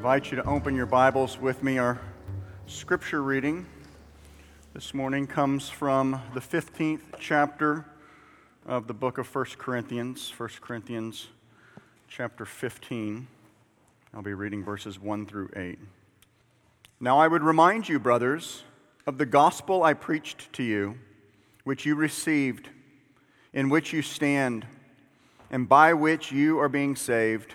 invite you to open your Bibles with me. Our scripture reading this morning comes from the 15th chapter of the book of 1 Corinthians, 1 Corinthians chapter 15. I'll be reading verses 1 through 8. Now I would remind you, brothers, of the gospel I preached to you, which you received, in which you stand, and by which you are being saved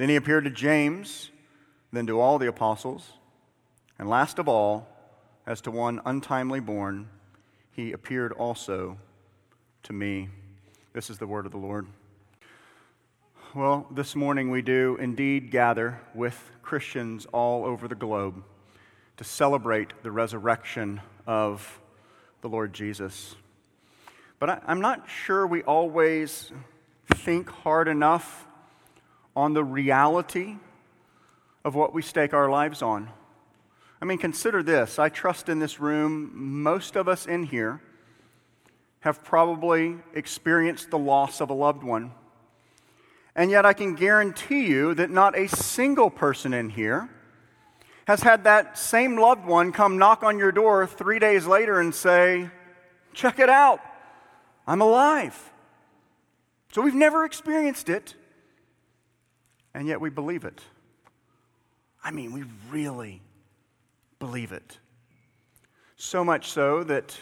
Then he appeared to James, then to all the apostles, and last of all, as to one untimely born, he appeared also to me. This is the word of the Lord. Well, this morning we do indeed gather with Christians all over the globe to celebrate the resurrection of the Lord Jesus. But I, am not sure we always think hard enough on the reality of what we stake our lives on. I mean, consider this. I trust in this room, most of us in here have probably experienced the loss of a loved one. And yet, I can guarantee you that not a single person in here has had that same loved one come knock on your door three days later and say, Check it out, I'm alive. So we've never experienced it and yet we believe it. I mean, we really believe it. So much so that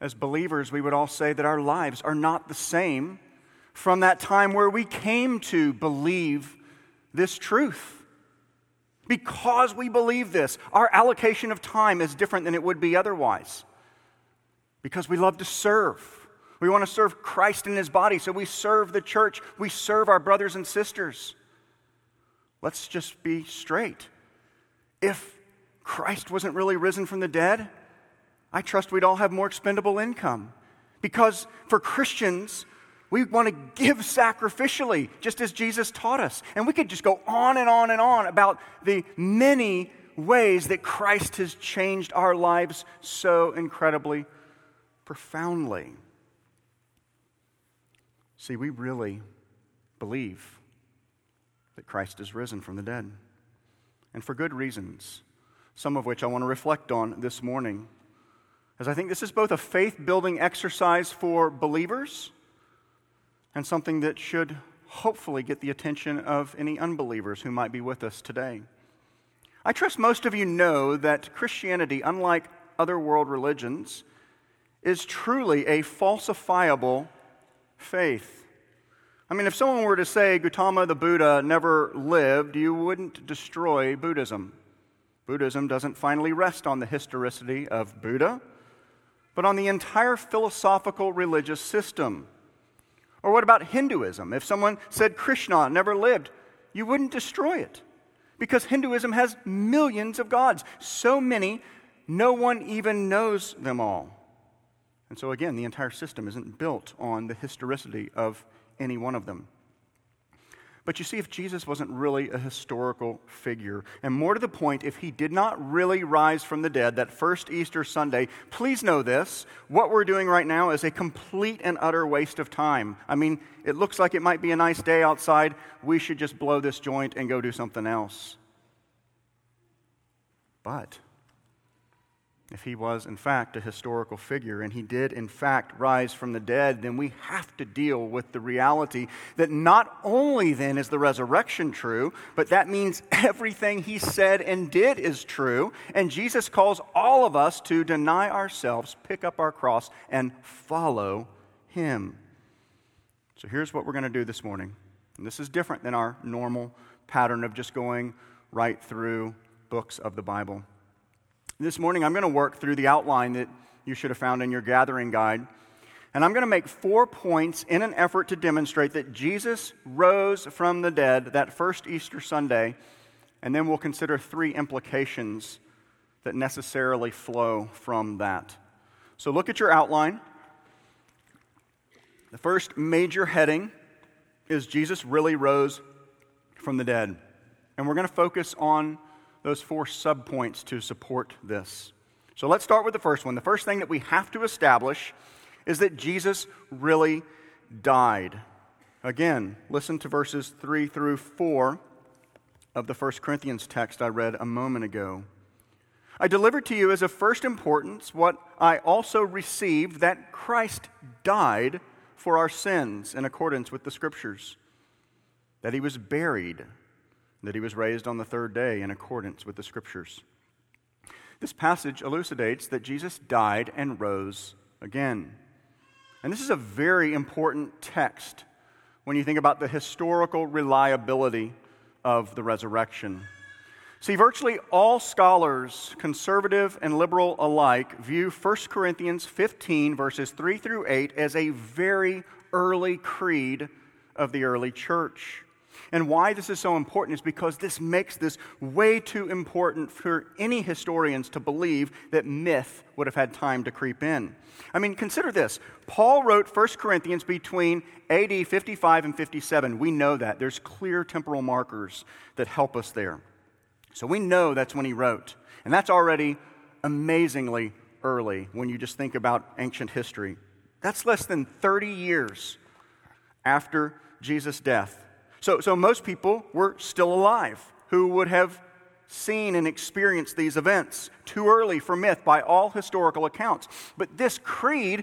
as believers, we would all say that our lives are not the same from that time where we came to believe this truth. Because we believe this, our allocation of time is different than it would be otherwise. Because we love to serve. We want to serve Christ in his body, so we serve the church, we serve our brothers and sisters. Let's just be straight. If Christ wasn't really risen from the dead, I trust we'd all have more expendable income. Because for Christians, we want to give sacrificially, just as Jesus taught us. And we could just go on and on and on about the many ways that Christ has changed our lives so incredibly profoundly. See, we really believe that Christ is risen from the dead. And for good reasons, some of which I want to reflect on this morning. As I think this is both a faith building exercise for believers and something that should hopefully get the attention of any unbelievers who might be with us today. I trust most of you know that Christianity, unlike other world religions, is truly a falsifiable faith. I mean, if someone were to say Gautama the Buddha never lived, you wouldn't destroy Buddhism. Buddhism doesn't finally rest on the historicity of Buddha, but on the entire philosophical religious system. Or what about Hinduism? If someone said Krishna never lived, you wouldn't destroy it. Because Hinduism has millions of gods, so many, no one even knows them all. And so, again, the entire system isn't built on the historicity of any one of them. But you see, if Jesus wasn't really a historical figure, and more to the point, if he did not really rise from the dead that first Easter Sunday, please know this what we're doing right now is a complete and utter waste of time. I mean, it looks like it might be a nice day outside. We should just blow this joint and go do something else. But if he was, in fact, a historical figure and he did, in fact, rise from the dead, then we have to deal with the reality that not only then is the resurrection true, but that means everything he said and did is true. And Jesus calls all of us to deny ourselves, pick up our cross, and follow him. So here's what we're going to do this morning. And this is different than our normal pattern of just going right through books of the Bible. This morning, I'm going to work through the outline that you should have found in your gathering guide. And I'm going to make four points in an effort to demonstrate that Jesus rose from the dead that first Easter Sunday and then we'll consider three implications that necessarily flow from that. So look at your outline. The first major heading is Jesus really rose from the dead. And we're going to focus on those four subpoints to support this. So let's start with the first one. The first thing that we have to establish is that Jesus really died. Again, listen to verses 3 through 4 of the First Corinthians text I read a moment ago. I delivered to you as of first importance what I also received that Christ died for our sins in accordance with the Scriptures, that he was buried, that he was raised on the third day in accordance with the Scriptures. This passage elucidates that Jesus died and rose again. And this is a very important text when you think about the historical reliability of the resurrection. See, virtually all scholars, conservative and liberal alike, view 1 Corinthians 15, verses 3 through 8, as a very early creed of the early church. And why this is so important is because this makes this way too important for any historians to believe that myth would have had time to creep in. I mean, consider this. Paul wrote 1 Corinthians between AD 55 and 57. We know that. There's clear temporal markers that help us there. So we know that's when he wrote. And that's already amazingly early when you just think about ancient history. That's less than 30 years after Jesus' death. So, so most people were still alive who would have seen and experienced these events. Too early for myth by all historical accounts. But this creed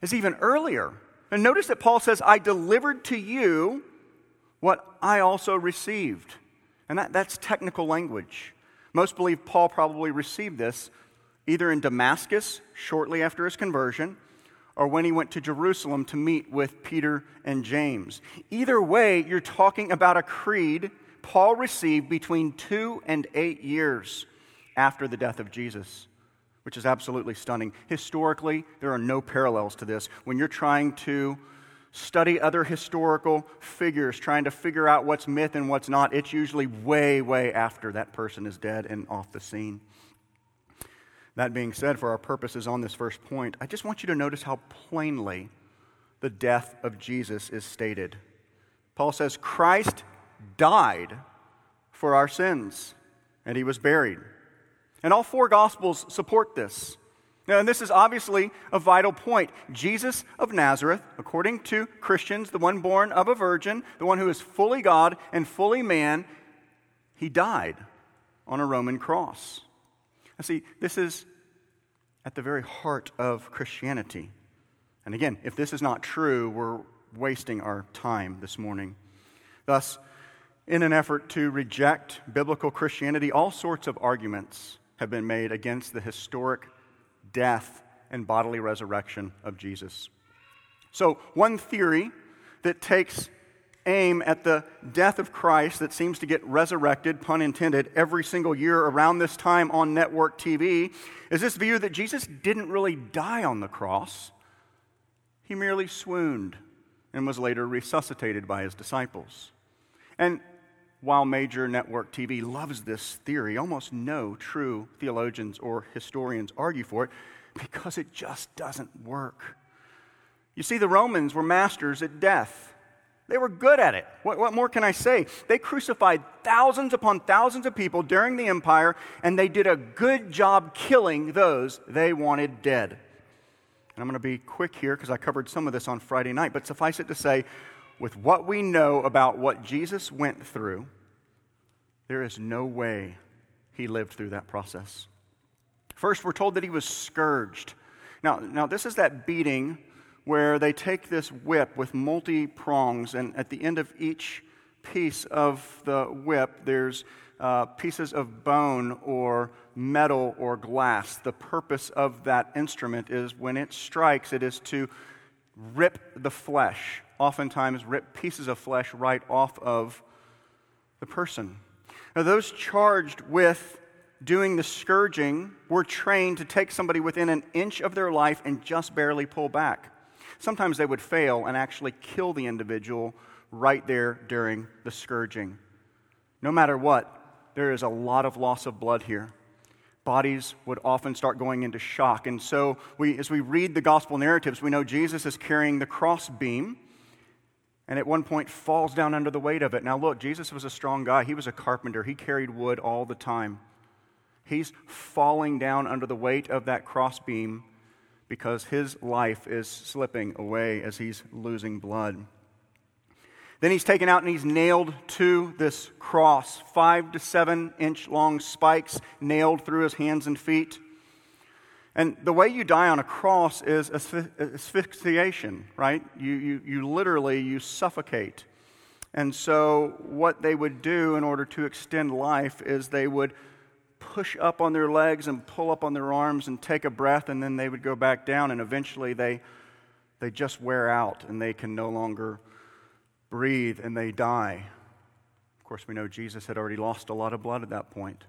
is even earlier. And notice that Paul says, I delivered to you what I also received. And that, that's technical language. Most believe Paul probably received this either in Damascus shortly after his conversion or when he went to Jerusalem to meet with Peter and James. Either way, you're talking about a creed Paul received between two and eight years after the death of Jesus, which is absolutely stunning. Historically, there are no parallels to this. When you're trying to study other historical figures, trying to figure out what's myth and what's not, it's usually way, way after that person is dead and off the scene. That being said, for our purposes on this first point, I just want you to notice how plainly the death of Jesus is stated. Paul says, Christ died for our sins, and he was buried. And all four Gospels support this. Now, and this is obviously a vital point. Jesus of Nazareth, according to Christians, the one born of a virgin, the one who is fully God and fully man, he died on a Roman cross. Now, see, this is at the very heart of Christianity. And again, if this is not true, we're wasting our time this morning. Thus, in an effort to reject biblical Christianity, all sorts of arguments have been made against the historic death and bodily resurrection of Jesus. So, one theory that takes aim at the death of Christ that seems to get resurrected, pun intended, every single year around this time on network TV is this view that Jesus didn't really die on the cross. He merely swooned and was later resuscitated by his disciples. And while major network TV loves this theory, almost no true theologians or historians argue for it because it just doesn't work. You see, the Romans were masters at death. They were good at it. What, what, more can I say? They crucified thousands upon thousands of people during the empire, and they did a good job killing those they wanted dead. And I'm going to be quick here because I covered some of this on Friday night, but suffice it to say, with what we know about what Jesus went through, there is no way he lived through that process. First, we're told that he was scourged. Now, now this is that beating where they take this whip with multi prongs, and at the end of each piece of the whip, there's uh, pieces of bone or metal or glass. The purpose of that instrument is when it strikes, it is to rip the flesh, oftentimes, rip pieces of flesh right off of the person. Now, those charged with doing the scourging were trained to take somebody within an inch of their life and just barely pull back. Sometimes they would fail and actually kill the individual right there during the scourging. No matter what, there is a lot of loss of blood here. Bodies would often start going into shock. And so, we, as we read the gospel narratives, we know Jesus is carrying the cross beam and at one point falls down under the weight of it. Now, look, Jesus was a strong guy. He was a carpenter, he carried wood all the time. He's falling down under the weight of that crossbeam because his life is slipping away as he's losing blood. Then he's taken out and he's nailed to this cross, five to seven inch long spikes nailed through his hands and feet. And the way you die on a cross is asphyxiation, right? You, you, you literally, you suffocate. And so what they would do in order to extend life is they would push up on their legs and pull up on their arms and take a breath, and then they would go back down, and eventually they, they just wear out and they can no longer breathe and they die. Of course, we know Jesus had already lost a lot of blood at that point.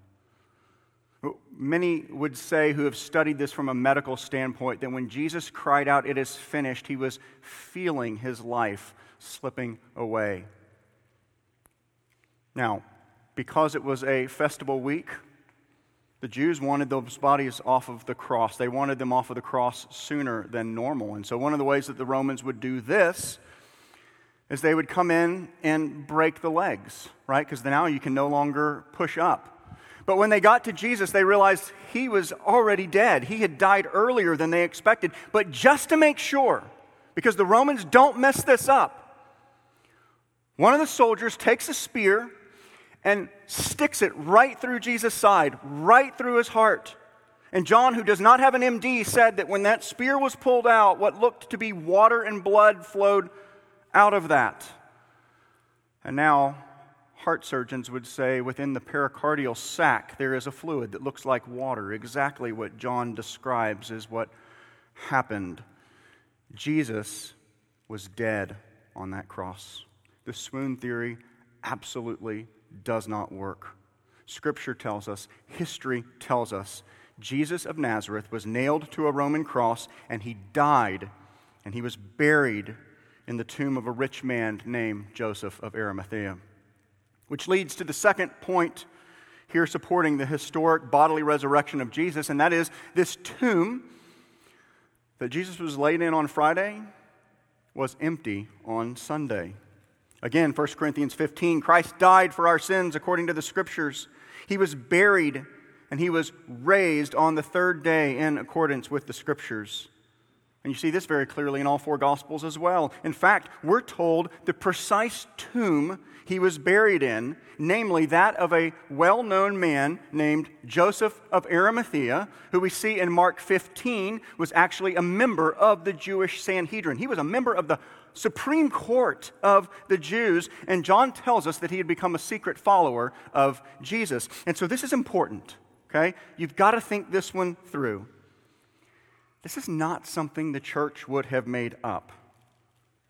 Many would say, who have studied this from a medical standpoint, that when Jesus cried out, It is finished, he was feeling his life slipping away. Now, because it was a festival week, the Jews wanted those bodies off of the cross. They wanted them off of the cross sooner than normal. And so, one of the ways that the Romans would do this is they would come in and break the legs, right? Because now you can no longer push up. But when they got to Jesus, they realized he was already dead. He had died earlier than they expected. But just to make sure, because the Romans don't mess this up, one of the soldiers takes a spear and sticks it right through Jesus' side, right through his heart. And John, who does not have an MD, said that when that spear was pulled out, what looked to be water and blood flowed out of that. And now heart surgeons would say within the pericardial sac there is a fluid that looks like water. Exactly what John describes is what happened. Jesus was dead on that cross. The swoon theory absolutely does not work. Scripture tells us, history tells us, Jesus of Nazareth was nailed to a Roman cross and he died and he was buried in the tomb of a rich man named Joseph of Arimathea. Which leads to the second point here supporting the historic bodily resurrection of Jesus, and that is this tomb that Jesus was laid in on Friday was empty on Sunday. Again, 1 Corinthians 15 Christ died for our sins according to the scriptures. He was buried and he was raised on the third day in accordance with the scriptures. And you see this very clearly in all four Gospels as well. In fact, we're told the precise tomb he was buried in, namely that of a well known man named Joseph of Arimathea, who we see in Mark 15 was actually a member of the Jewish Sanhedrin. He was a member of the Supreme Court of the Jews, and John tells us that he had become a secret follower of Jesus. And so this is important, okay? You've got to think this one through. This is not something the church would have made up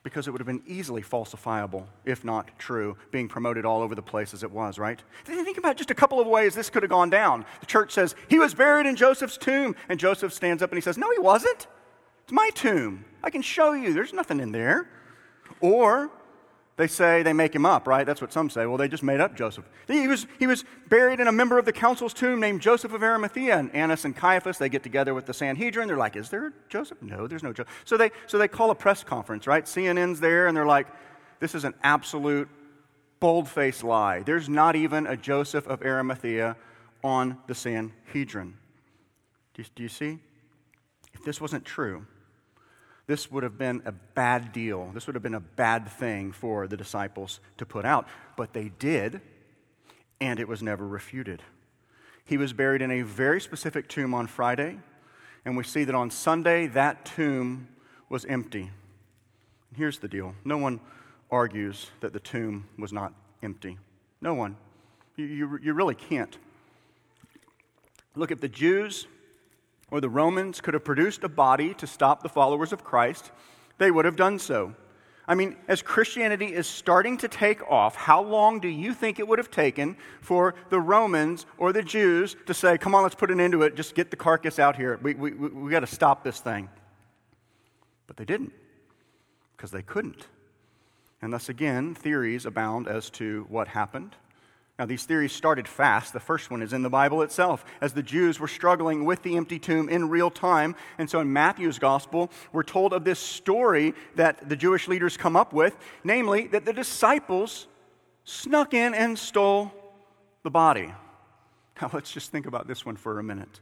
because it would have been easily falsifiable, if not true, being promoted all over the place as it was, right? Think about just a couple of ways this could have gone down. The church says, He was buried in Joseph's tomb. And Joseph stands up and he says, No, he wasn't. It's my tomb. I can show you. There's nothing in there. Or they say they make him up, right? That's what some say. Well, they just made up Joseph. He was, he was buried in a member of the council's tomb named Joseph of Arimathea. And Annas and Caiaphas, they get together with the Sanhedrin. They're like, Is there Joseph? No, there's no Joseph. So they, so they call a press conference, right? CNN's there, and they're like, This is an absolute bold faced lie. There's not even a Joseph of Arimathea on the Sanhedrin. Do you, do you see? If this wasn't true, this would have been a bad deal. This would have been a bad thing for the disciples to put out. But they did, and it was never refuted. He was buried in a very specific tomb on Friday, and we see that on Sunday, that tomb was empty. Here's the deal no one argues that the tomb was not empty. No one. You, you, you really can't. Look, if the Jews or the Romans could have produced a body to stop the followers of Christ, they would have done so. I mean, as Christianity is starting to take off, how long do you think it would have taken for the Romans or the Jews to say, come on, let's put an end to it, just get the carcass out here? We, we, we, we got to stop this thing. But they didn't, because they couldn't. And thus, again, theories abound as to what happened. Now, these theories started fast. The first one is in the Bible itself, as the Jews were struggling with the empty tomb in real time. And so in Matthew's gospel, we're told of this story that the Jewish leaders come up with, namely, that the disciples snuck in and stole the body. Now, let's just think about this one for a minute.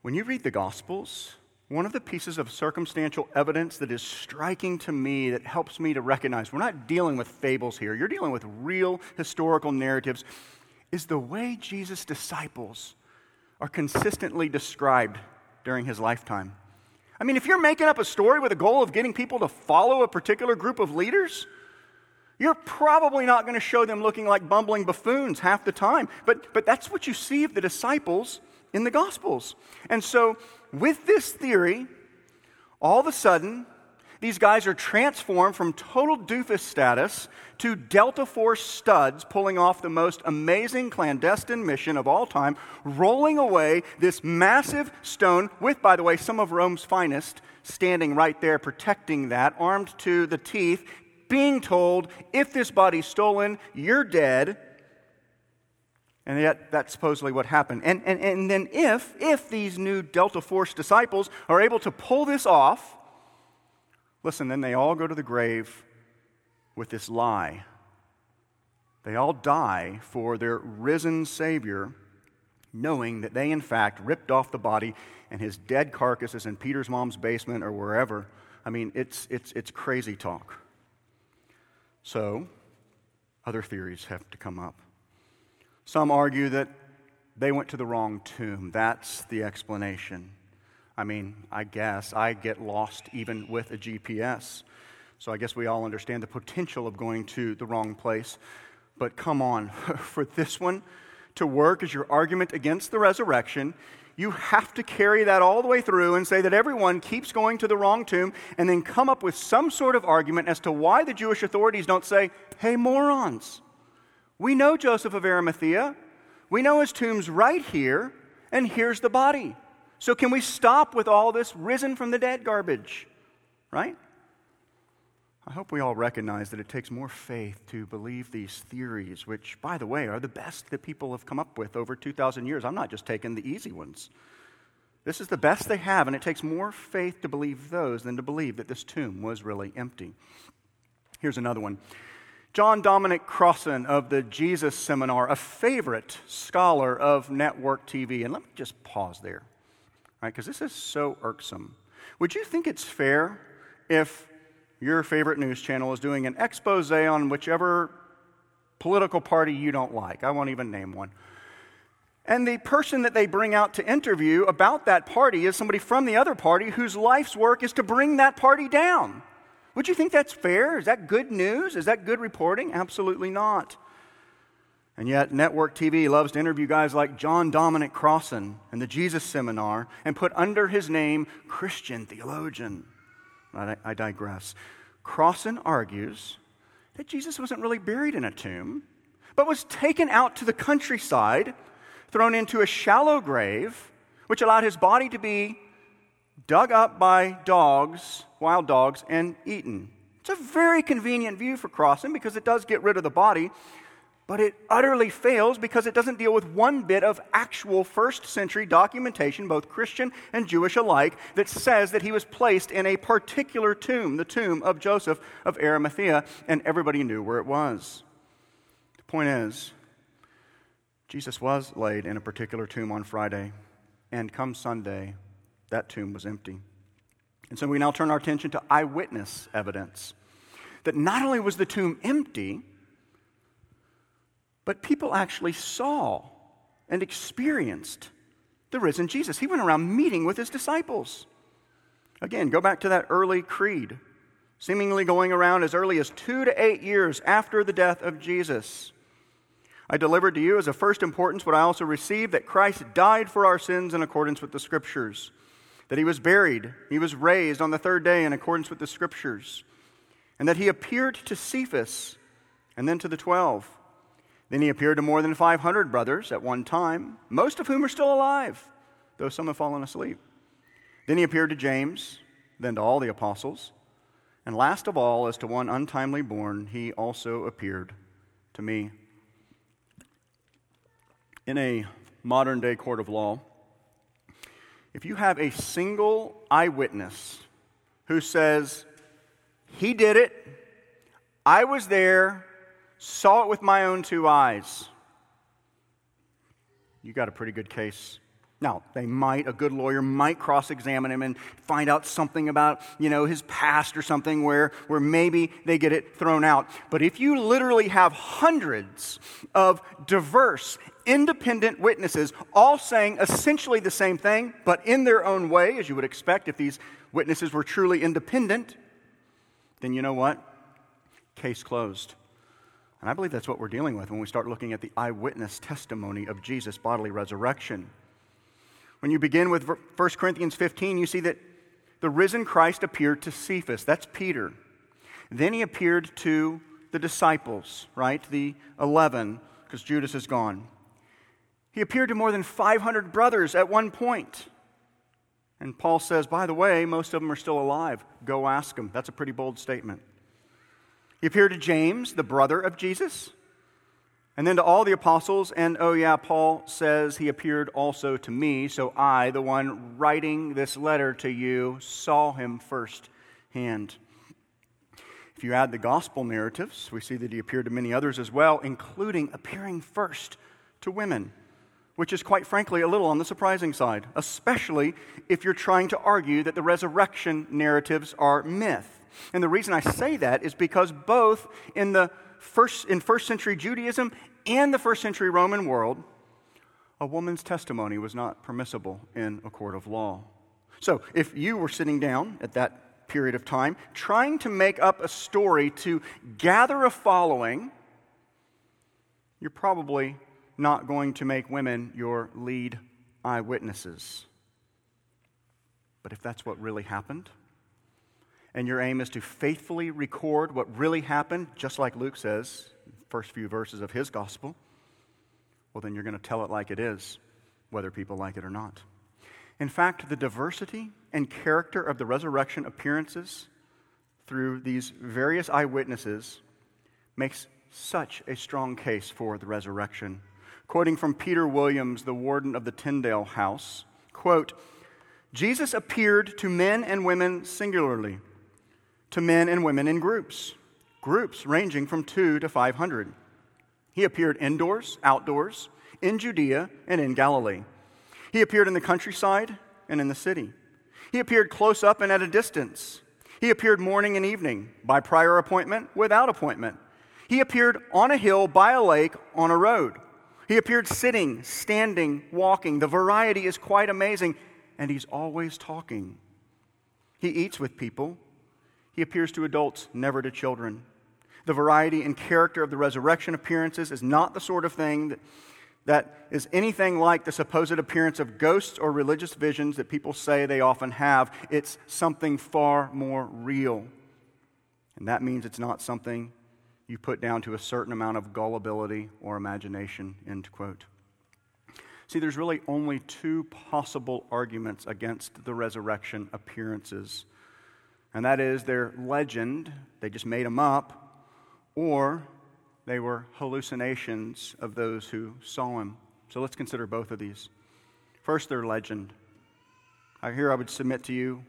When you read the gospels, one of the pieces of circumstantial evidence that is striking to me that helps me to recognize we're not dealing with fables here, you're dealing with real historical narratives, is the way Jesus' disciples are consistently described during his lifetime. I mean, if you're making up a story with a goal of getting people to follow a particular group of leaders, you're probably not going to show them looking like bumbling buffoons half the time. But, but that's what you see of the disciples in the Gospels. And so with this theory, all of a sudden, these guys are transformed from total doofus status to Delta Force studs pulling off the most amazing clandestine mission of all time, rolling away this massive stone with, by the way, some of Rome's finest standing right there protecting that, armed to the teeth, being told, if this body's stolen, you're dead. And yet, that's supposedly what happened. And, and, and then, if, if these new Delta Force disciples are able to pull this off, listen, then they all go to the grave with this lie. They all die for their risen Savior, knowing that they, in fact, ripped off the body and his dead carcass is in Peter's mom's basement or wherever. I mean, it's, it's, it's crazy talk. So, other theories have to come up. Some argue that they went to the wrong tomb. That's the explanation. I mean, I guess I get lost even with a GPS. So I guess we all understand the potential of going to the wrong place. But come on, for this one to work as your argument against the resurrection, you have to carry that all the way through and say that everyone keeps going to the wrong tomb and then come up with some sort of argument as to why the Jewish authorities don't say, hey, morons. We know Joseph of Arimathea. We know his tomb's right here, and here's the body. So, can we stop with all this risen from the dead garbage? Right? I hope we all recognize that it takes more faith to believe these theories, which, by the way, are the best that people have come up with over 2,000 years. I'm not just taking the easy ones. This is the best they have, and it takes more faith to believe those than to believe that this tomb was really empty. Here's another one. John Dominic Crossan of the Jesus Seminar, a favorite scholar of network TV. And let me just pause there, right? Because this is so irksome. Would you think it's fair if your favorite news channel is doing an expose on whichever political party you don't like? I won't even name one. And the person that they bring out to interview about that party is somebody from the other party whose life's work is to bring that party down. Would you think that's fair? Is that good news? Is that good reporting? Absolutely not. And yet, network TV loves to interview guys like John Dominic Crossan and the Jesus Seminar and put under his name Christian theologian. I, I digress. Crossan argues that Jesus wasn't really buried in a tomb, but was taken out to the countryside, thrown into a shallow grave, which allowed his body to be dug up by dogs, wild dogs, and eaten. It's a very convenient view for Crossan because it does get rid of the body, but it utterly fails because it doesn't deal with one bit of actual first century documentation, both Christian and Jewish alike, that says that he was placed in a particular tomb, the tomb of Joseph of Arimathea, and everybody knew where it was. The point is, Jesus was laid in a particular tomb on Friday, and come Sunday, that tomb was empty. And so we now turn our attention to eyewitness evidence that not only was the tomb empty, but people actually saw and experienced the risen Jesus. He went around meeting with his disciples. Again, go back to that early creed, seemingly going around as early as two to eight years after the death of Jesus. I delivered to you as of first importance what I also received that Christ died for our sins in accordance with the Scriptures that he was buried, he was raised on the third day in accordance with the scriptures, and that he appeared to Cephas and then to the twelve. Then he appeared to more than 500 brothers at one time, most of whom are still alive, though some have fallen asleep. Then he appeared to James, then to all the apostles. And last of all, as to one untimely born, he also appeared to me. In a modern day court of law, if you have a single eyewitness who says, He did it, I was there, saw it with my own two eyes, you got a pretty good case. Now, they might, a good lawyer might cross examine him and find out something about, you know, his past or something where, where maybe they get it thrown out. But if you literally have hundreds of diverse, independent witnesses all saying essentially the same thing, but in their own way, as you would expect if these witnesses were truly independent, then you know what? Case closed. And I believe that's what we're dealing with when we start looking at the eyewitness testimony of Jesus' bodily resurrection. When you begin with 1 Corinthians 15, you see that the risen Christ appeared to Cephas, that's Peter. Then he appeared to the disciples, right? The 11, because Judas is gone. He appeared to more than 500 brothers at one point. And Paul says, by the way, most of them are still alive. Go ask them. That's a pretty bold statement. He appeared to James, the brother of Jesus. And then to all the apostles, and oh, yeah, Paul says he appeared also to me, so I, the one writing this letter to you, saw him firsthand. If you add the gospel narratives, we see that he appeared to many others as well, including appearing first to women, which is quite frankly a little on the surprising side, especially if you're trying to argue that the resurrection narratives are myth. And the reason I say that is because both in the first, in first century Judaism and the first century Roman world, a woman's testimony was not permissible in a court of law. So if you were sitting down at that period of time trying to make up a story to gather a following, you're probably not going to make women your lead eyewitnesses. But if that's what really happened, and your aim is to faithfully record what really happened, just like Luke says, first few verses of his gospel, well, then you're going to tell it like it is, whether people like it or not. In fact, the diversity and character of the resurrection appearances through these various eyewitnesses makes such a strong case for the resurrection. Quoting from Peter Williams, the warden of the Tyndale House, quote, Jesus appeared to men and women singularly to men and women in groups, groups ranging from two to 500. He appeared indoors, outdoors, in Judea, and in Galilee. He appeared in the countryside and in the city. He appeared close up and at a distance. He appeared morning and evening, by prior appointment, without appointment. He appeared on a hill, by a lake, on a road. He appeared sitting, standing, walking. The variety is quite amazing, and he's always talking. He eats with people, he appears to adults, never to children. The variety and character of the resurrection appearances is not the sort of thing that, that is anything like the supposed appearance of ghosts or religious visions that people say they often have. It's something far more real. And that means it's not something you put down to a certain amount of gullibility or imagination, end quote. See, there's really only two possible arguments against the resurrection appearances and that is their legend, they just made them up, or they were hallucinations of those who saw him. So let's consider both of these. First, their legend. Here I would submit to you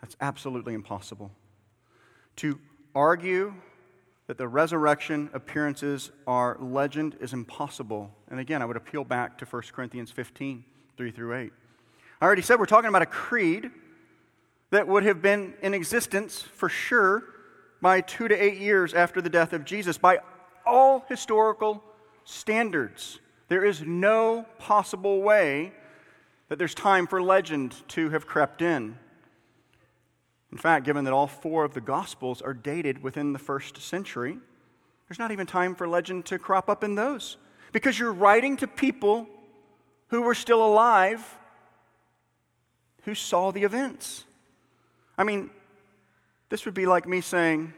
that's absolutely impossible. To argue that the resurrection appearances are legend is impossible. And again, I would appeal back to 1 Corinthians 15, 3 through 8. I already said we're talking about a creed that would have been in existence for sure by two to eight years after the death of Jesus. By all historical standards, there is no possible way that there's time for legend to have crept in. In fact, given that all four of the Gospels are dated within the first century, there's not even time for legend to crop up in those. Because you're writing to people who were still alive who saw the events. I mean, this would be like me saying,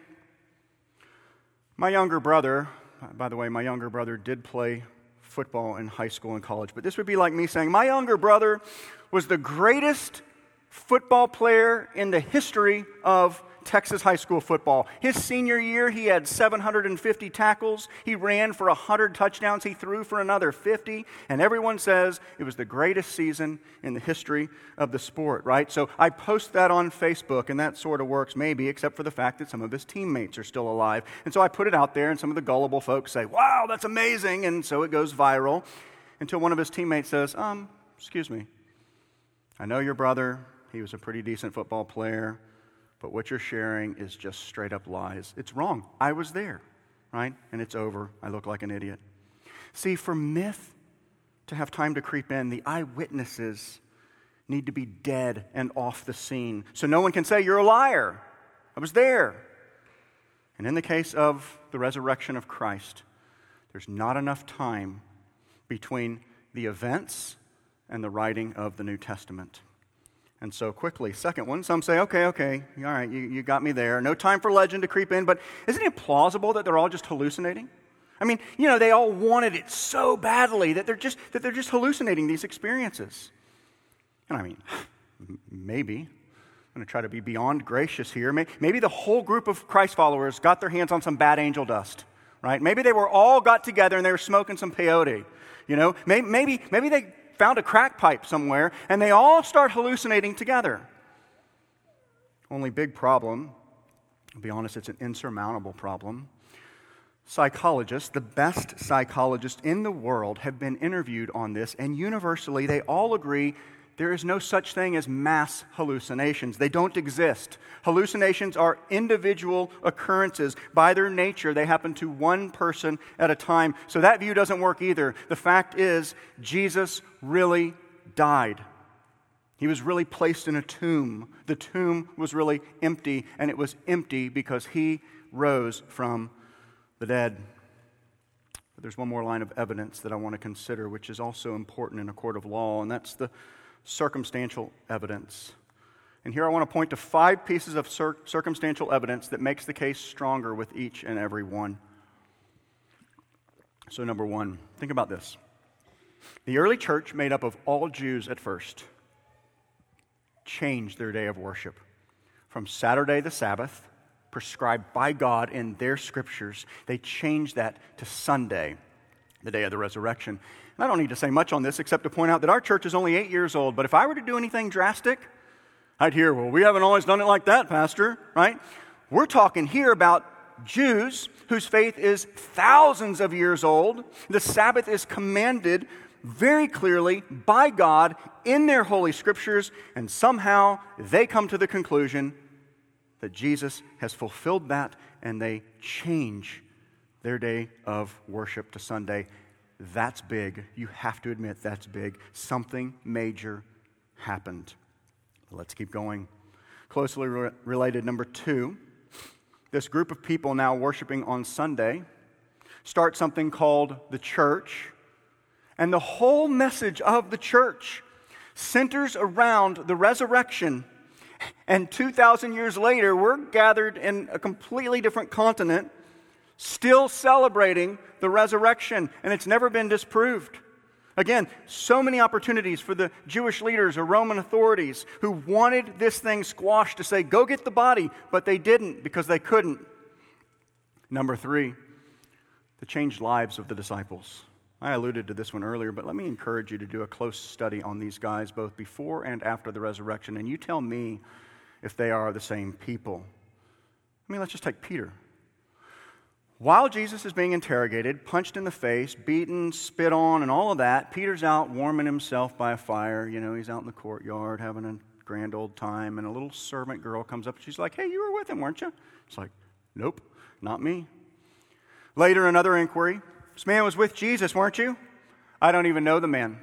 my younger brother, by the way, my younger brother did play football in high school and college, but this would be like me saying, my younger brother was the greatest football player in the history of Texas high school football. His senior year, he had 750 tackles. He ran for 100 touchdowns. He threw for another 50. And everyone says it was the greatest season in the history of the sport, right? So I post that on Facebook, and that sort of works, maybe, except for the fact that some of his teammates are still alive. And so I put it out there, and some of the gullible folks say, wow, that's amazing. And so it goes viral until one of his teammates says, um, excuse me. I know your brother. He was a pretty decent football player but what you're sharing is just straight up lies. It's wrong. I was there, right? And it's over. I look like an idiot. See, for myth to have time to creep in, the eyewitnesses need to be dead and off the scene. So no one can say, You're a liar. I was there. And in the case of the resurrection of Christ, there's not enough time between the events and the writing of the New Testament. And so quickly, second one, some say, okay, okay, all right, you, you got me there. No time for legend to creep in, but isn't it plausible that they're all just hallucinating? I mean, you know, they all wanted it so badly that they're just, that they're just hallucinating these experiences. And I mean, maybe. I'm going to try to be beyond gracious here. Maybe the whole group of Christ followers got their hands on some bad angel dust, right? Maybe they were all got together and they were smoking some peyote. You know, maybe, maybe they found a crack pipe somewhere, and they all start hallucinating together. Only big problem, I'll be honest, it's an insurmountable problem. Psychologists, the best psychologists in the world, have been interviewed on this, and universally they all agree there is no such thing as mass hallucinations. They don't exist. Hallucinations are individual occurrences. By their nature, they happen to one person at a time. So that view doesn't work either. The fact is, Jesus really died. He was really placed in a tomb. The tomb was really empty, and it was empty because he rose from the dead. But there's one more line of evidence that I want to consider, which is also important in a court of law, and that's the circumstantial evidence. And here I want to point to five pieces of cir- circumstantial evidence that makes the case stronger with each and every one. So, number one, think about this. The early church, made up of all Jews at first, changed their day of worship from Saturday, the Sabbath, prescribed by God in their scriptures, they changed that to Sunday, the day of the resurrection. I don't need to say much on this except to point out that our church is only eight years old, but if I were to do anything drastic, I'd hear, well, we haven't always done it like that, Pastor, right? We're talking here about Jews whose faith is thousands of years old. The Sabbath is commanded very clearly by God in their holy scriptures, and somehow they come to the conclusion that Jesus has fulfilled that and they change their day of worship to Sunday. That's big. You have to admit that's big. Something major happened. Let's keep going. Closely re- related, number two, this group of people now worshiping on Sunday start something called the church. And the whole message of the church centers around the resurrection. And 2,000 years later, we're gathered in a completely different continent still celebrating the resurrection, and it's never been disproved. Again, so many opportunities for the Jewish leaders or Roman authorities who wanted this thing squashed to say, go get the body, but they didn't because they couldn't. Number three, the changed lives of the disciples. I alluded to this one earlier, but let me encourage you to do a close study on these guys both before and after the resurrection, and you tell me if they are the same people. I mean, let's just take Peter. While Jesus is being interrogated, punched in the face, beaten, spit on, and all of that, Peter's out warming himself by a fire. You know, he's out in the courtyard having a grand old time, and a little servant girl comes up she's like, Hey, you were with him, weren't you? It's like, Nope, not me. Later, another inquiry. This man was with Jesus, weren't you? I don't even know the man.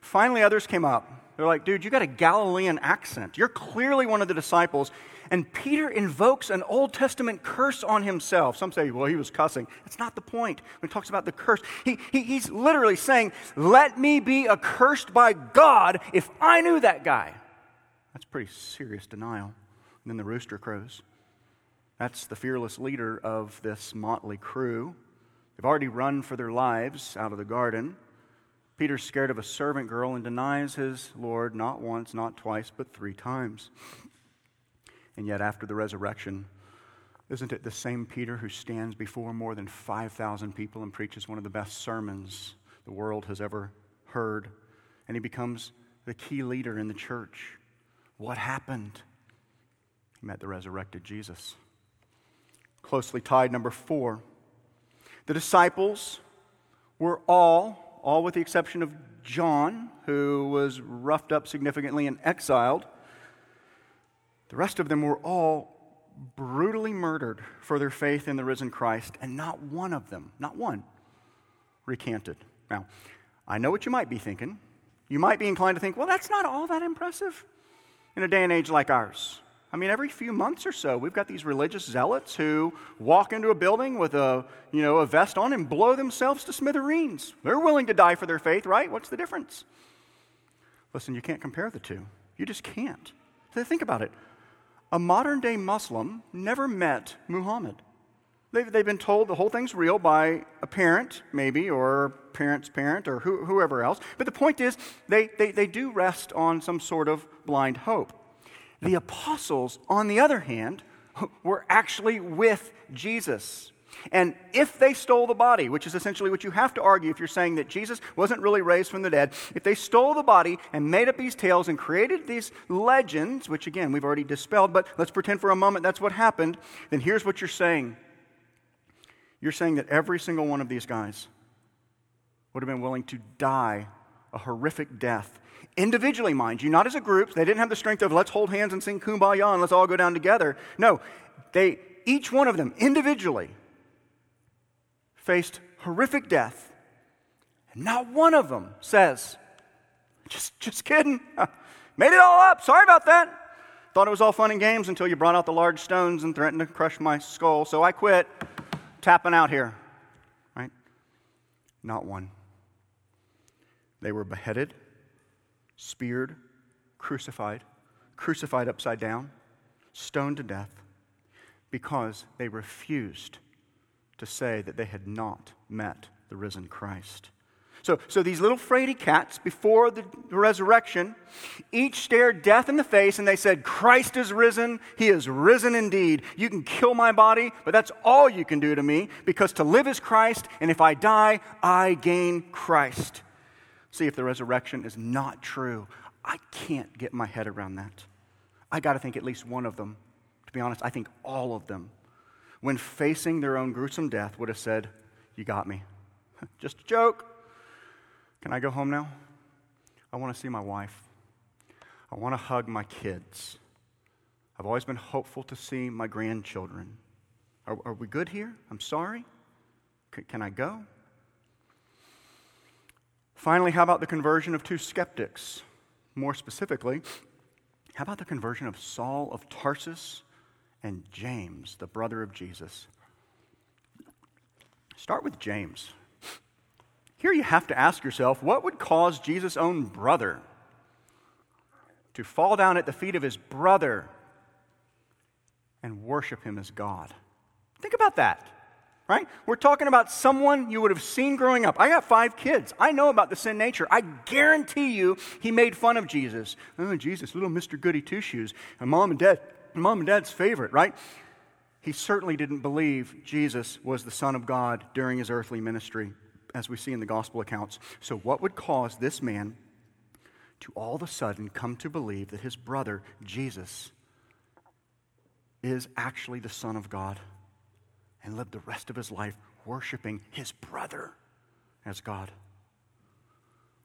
Finally, others came up. They're like, Dude, you got a Galilean accent. You're clearly one of the disciples. And Peter invokes an Old Testament curse on himself. Some say, well, he was cussing. That's not the point when he talks about the curse. He, he, he's literally saying, let me be accursed by God if I knew that guy. That's pretty serious denial. And then the rooster crows. That's the fearless leader of this motley crew. They've already run for their lives out of the garden. Peter's scared of a servant girl and denies his Lord not once, not twice, but three times. And yet, after the resurrection, isn't it the same Peter who stands before more than 5,000 people and preaches one of the best sermons the world has ever heard? And he becomes the key leader in the church. What happened? He met the resurrected Jesus. Closely tied, number four. The disciples were all all with the exception of John, who was roughed up significantly and exiled. The rest of them were all brutally murdered for their faith in the risen Christ, and not one of them, not one, recanted. Now, I know what you might be thinking. You might be inclined to think, well, that's not all that impressive in a day and age like ours. I mean, every few months or so, we've got these religious zealots who walk into a building with a, you know, a vest on and blow themselves to smithereens. They're willing to die for their faith, right? What's the difference? Listen, you can't compare the two. You just can't. So think about it. A modern day Muslim never met Muhammad. They've, they've been told the whole thing's real by a parent, maybe, or parent's parent, or who, whoever else. But the point is, they, they, they do rest on some sort of blind hope. The apostles, on the other hand, were actually with Jesus. And if they stole the body, which is essentially what you have to argue if you're saying that Jesus wasn't really raised from the dead, if they stole the body and made up these tales and created these legends, which again we've already dispelled, but let's pretend for a moment that's what happened, then here's what you're saying. You're saying that every single one of these guys would have been willing to die a horrific death individually, mind you, not as a group. They didn't have the strength of let's hold hands and sing kumbaya and let's all go down together. No, they, each one of them individually faced horrific death. And not one of them says, just, just kidding. Made it all up. Sorry about that. Thought it was all fun and games until you brought out the large stones and threatened to crush my skull. So I quit tapping out here. Right? Not one. They were beheaded speared, crucified, crucified upside down, stoned to death, because they refused to say that they had not met the risen Christ. So, so these little fraidy cats, before the resurrection, each stared death in the face and they said, Christ is risen. He is risen indeed. You can kill my body, but that's all you can do to me because to live is Christ, and if I die, I gain Christ see if the resurrection is not true. I can't get my head around that. I got to think at least one of them. To be honest, I think all of them, when facing their own gruesome death, would have said, You got me. Just a joke. Can I go home now? I want to see my wife. I want to hug my kids. I've always been hopeful to see my grandchildren. Are, are we good here? I'm sorry. C- can I go? Finally, how about the conversion of two skeptics? More specifically, how about the conversion of Saul of Tarsus and James, the brother of Jesus? Start with James. Here you have to ask yourself what would cause Jesus' own brother to fall down at the feet of his brother and worship him as God? Think about that right? We're talking about someone you would have seen growing up. I got five kids. I know about the sin nature. I guarantee you he made fun of Jesus. Oh, Jesus, little Mr. Goody Two Shoes. And mom and dad, mom and dad's favorite, right? He certainly didn't believe Jesus was the Son of God during his earthly ministry, as we see in the gospel accounts. So, what would cause this man to all of a sudden come to believe that his brother, Jesus, is actually the Son of God? and live the rest of his life worshiping his brother as God.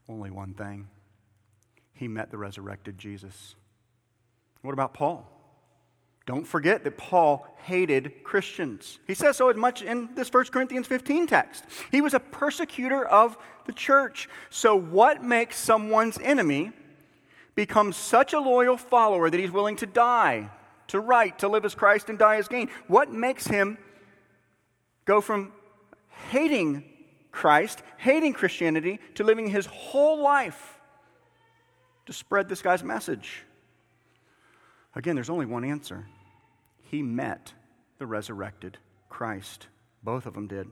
Only one thing he met the resurrected Jesus. What about Paul? Don't forget that Paul hated Christians. He says so as much in this 1 Corinthians 15 text. He was a persecutor of the church. So, what makes someone's enemy become such a loyal follower that he's willing to die, to write, to live as Christ and die as gain? What makes him go from hating Christ, hating Christianity, to living his whole life to spread this guy's message? Again, there's only one answer. He met the resurrected Christ. Both of them did.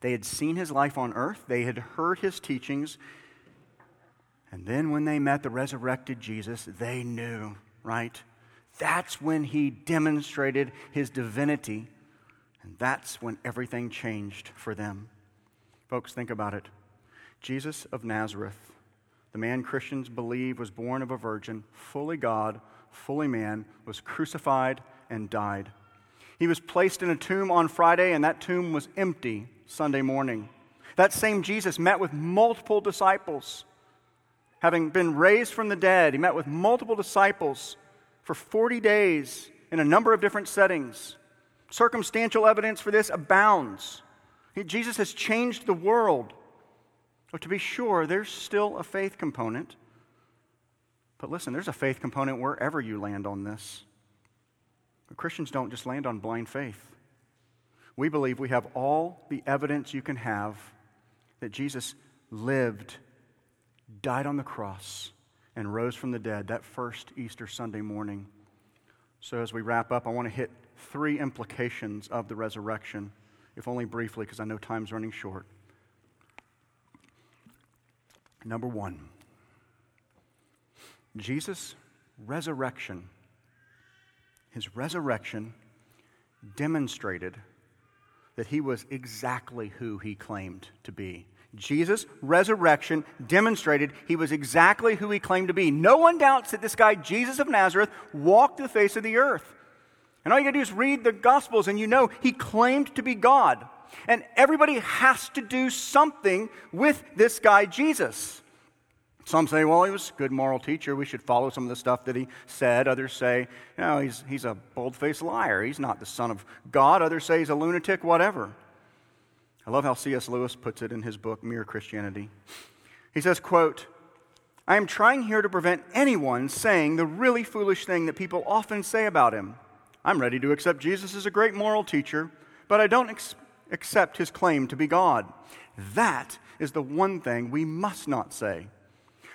They had seen his life on earth, they had heard his teachings, and then when they met the resurrected Jesus, they knew, right? That's when he demonstrated his divinity, and that's when everything changed for them. Folks, think about it. Jesus of Nazareth, the man Christians believe was born of a virgin, fully God, fully man, was crucified and died. He was placed in a tomb on Friday, and that tomb was empty Sunday morning. That same Jesus met with multiple disciples. Having been raised from the dead, he met with multiple disciples for 40 days in a number of different settings. Circumstantial evidence for this abounds. Jesus has changed the world. But to be sure, there's still a faith component. But listen, there's a faith component wherever you land on this. But Christians don't just land on blind faith. We believe we have all the evidence you can have that Jesus lived, died on the cross, and rose from the dead that first Easter Sunday morning. So, as we wrap up, I want to hit three implications of the resurrection, if only briefly, because I know time's running short. Number one, Jesus' resurrection, his resurrection demonstrated that he was exactly who he claimed to be. Jesus' resurrection demonstrated he was exactly who he claimed to be. No one doubts that this guy, Jesus of Nazareth, walked the face of the earth. And all you gotta do is read the Gospels and you know he claimed to be God. And everybody has to do something with this guy, Jesus. Some say, well, he was a good moral teacher. We should follow some of the stuff that he said. Others say, you know, he's, he's a bold faced liar. He's not the Son of God. Others say he's a lunatic, whatever. I love how C.S. Lewis puts it in his book, Mere Christianity. He says, quote, I am trying here to prevent anyone saying the really foolish thing that people often say about him. I'm ready to accept Jesus as a great moral teacher, but I don't ex- accept his claim to be God. That is the one thing we must not say.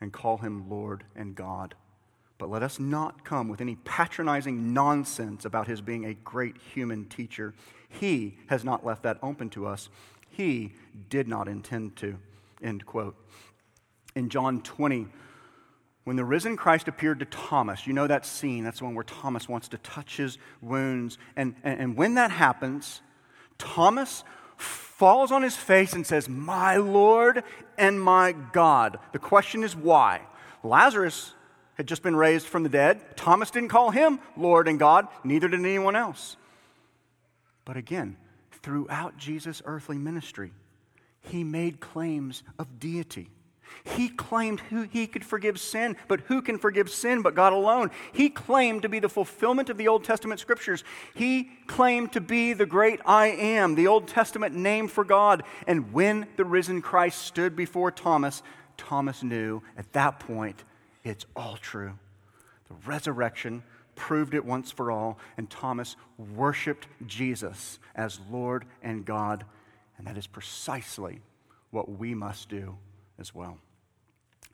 and call him Lord and God. But let us not come with any patronizing nonsense about his being a great human teacher. He has not left that open to us. He did not intend to. End quote. In John 20, when the risen Christ appeared to Thomas, you know that scene. That's the one where Thomas wants to touch his wounds. And, and, and when that happens, Thomas falls on his face and says, My Lord and my God. The question is why? Lazarus had just been raised from the dead. Thomas didn't call him Lord and God, neither did anyone else. But again, throughout Jesus' earthly ministry, he made claims of deity. He claimed who he could forgive sin, but who can forgive sin but God alone? He claimed to be the fulfillment of the Old Testament scriptures. He claimed to be the great I am, the Old Testament name for God. And when the risen Christ stood before Thomas, Thomas knew at that point it's all true. The resurrection proved it once for all, and Thomas worshiped Jesus as Lord and God. And that is precisely what we must do as well.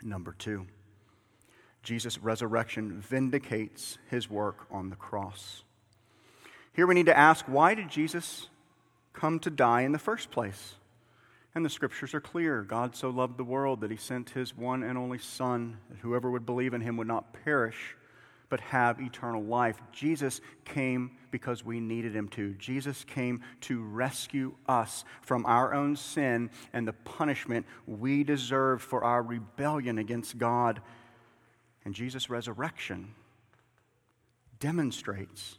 Number two, Jesus' resurrection vindicates his work on the cross. Here we need to ask why did Jesus come to die in the first place? And the scriptures are clear. God so loved the world that he sent his one and only Son, that whoever would believe in him would not perish, but have eternal life. Jesus came because we needed him to. Jesus came to rescue us from our own sin and the punishment we deserved for our rebellion against God. And Jesus' resurrection demonstrates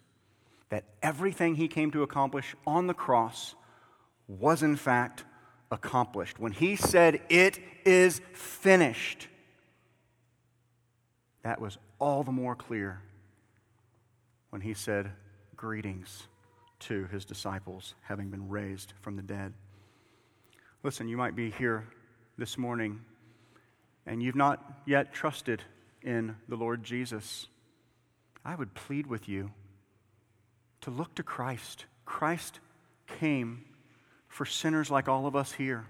that everything he came to accomplish on the cross was in fact accomplished. When he said, It is finished, that was all the more clear when he said, Greetings to his disciples, having been raised from the dead. Listen, you might be here this morning and you've not yet trusted in the Lord Jesus. I would plead with you to look to Christ. Christ came for sinners like all of us here.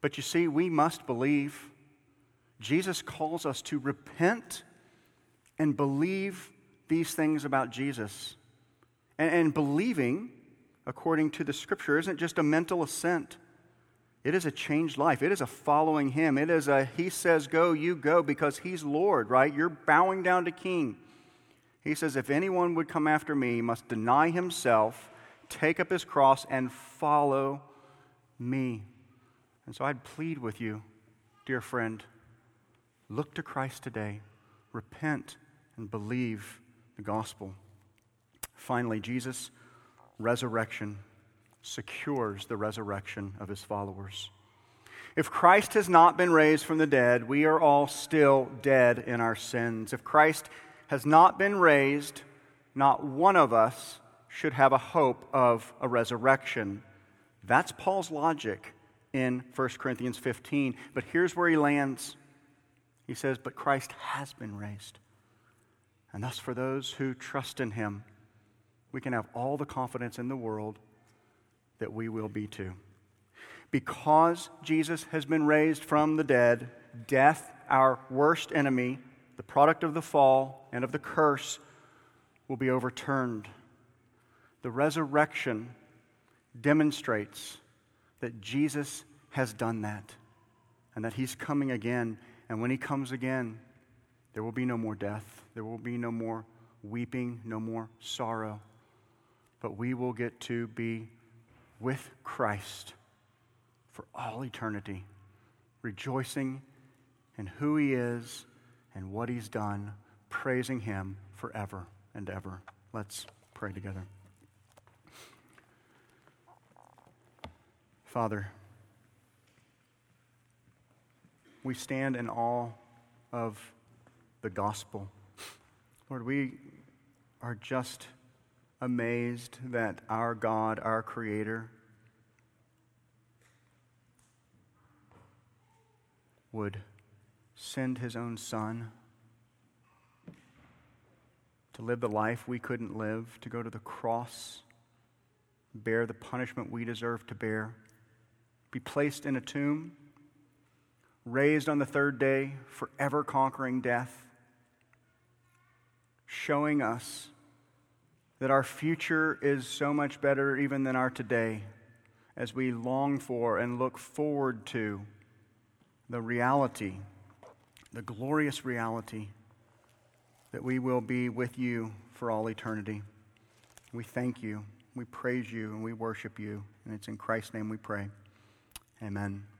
But you see, we must believe. Jesus calls us to repent and believe these things about Jesus. And, and, believing, according to the scripture, isn't just a mental assent. It is a changed life. It is a following Him. It is a He says, Go, you go, because He's Lord, right? You're bowing down to King. He says, If anyone would come after me, he must deny himself, take up his cross, and follow me. And so I'd plead with you, dear friend, look to Christ today, repent, and believe the gospel. Finally, Jesus' resurrection secures the resurrection of his followers. If Christ has not been raised from the dead, we are all still dead in our sins. If Christ has not been raised, not one of us should have a hope of a resurrection. That's Paul's logic in 1 Corinthians 15. But here's where he lands. He says, But Christ has been raised. And thus, for those who trust in him, we can have all the confidence in the world that we will be too. Because Jesus has been raised from the dead, death, our worst enemy, the product of the fall and of the curse, will be overturned. The resurrection demonstrates that Jesus has done that and that he's coming again. And when he comes again, there will be no more death, there will be no more weeping, no more sorrow. But we will get to be with Christ for all eternity, rejoicing in who he is and what he's done, praising him forever and ever. Let's pray together. Father, we stand in awe of the gospel. Lord, we are just amazed that our God, our Creator, would send his own son to live the life we couldn't live, to go to the cross, bear the punishment we deserve to bear, be placed in a tomb, raised on the third day, forever conquering death, showing us that our future is so much better even than our today as we long for and look forward to the reality the glorious reality that we will be with you for all eternity. We thank you, we praise you, and we worship you. And it's in Christ's name we pray. Amen.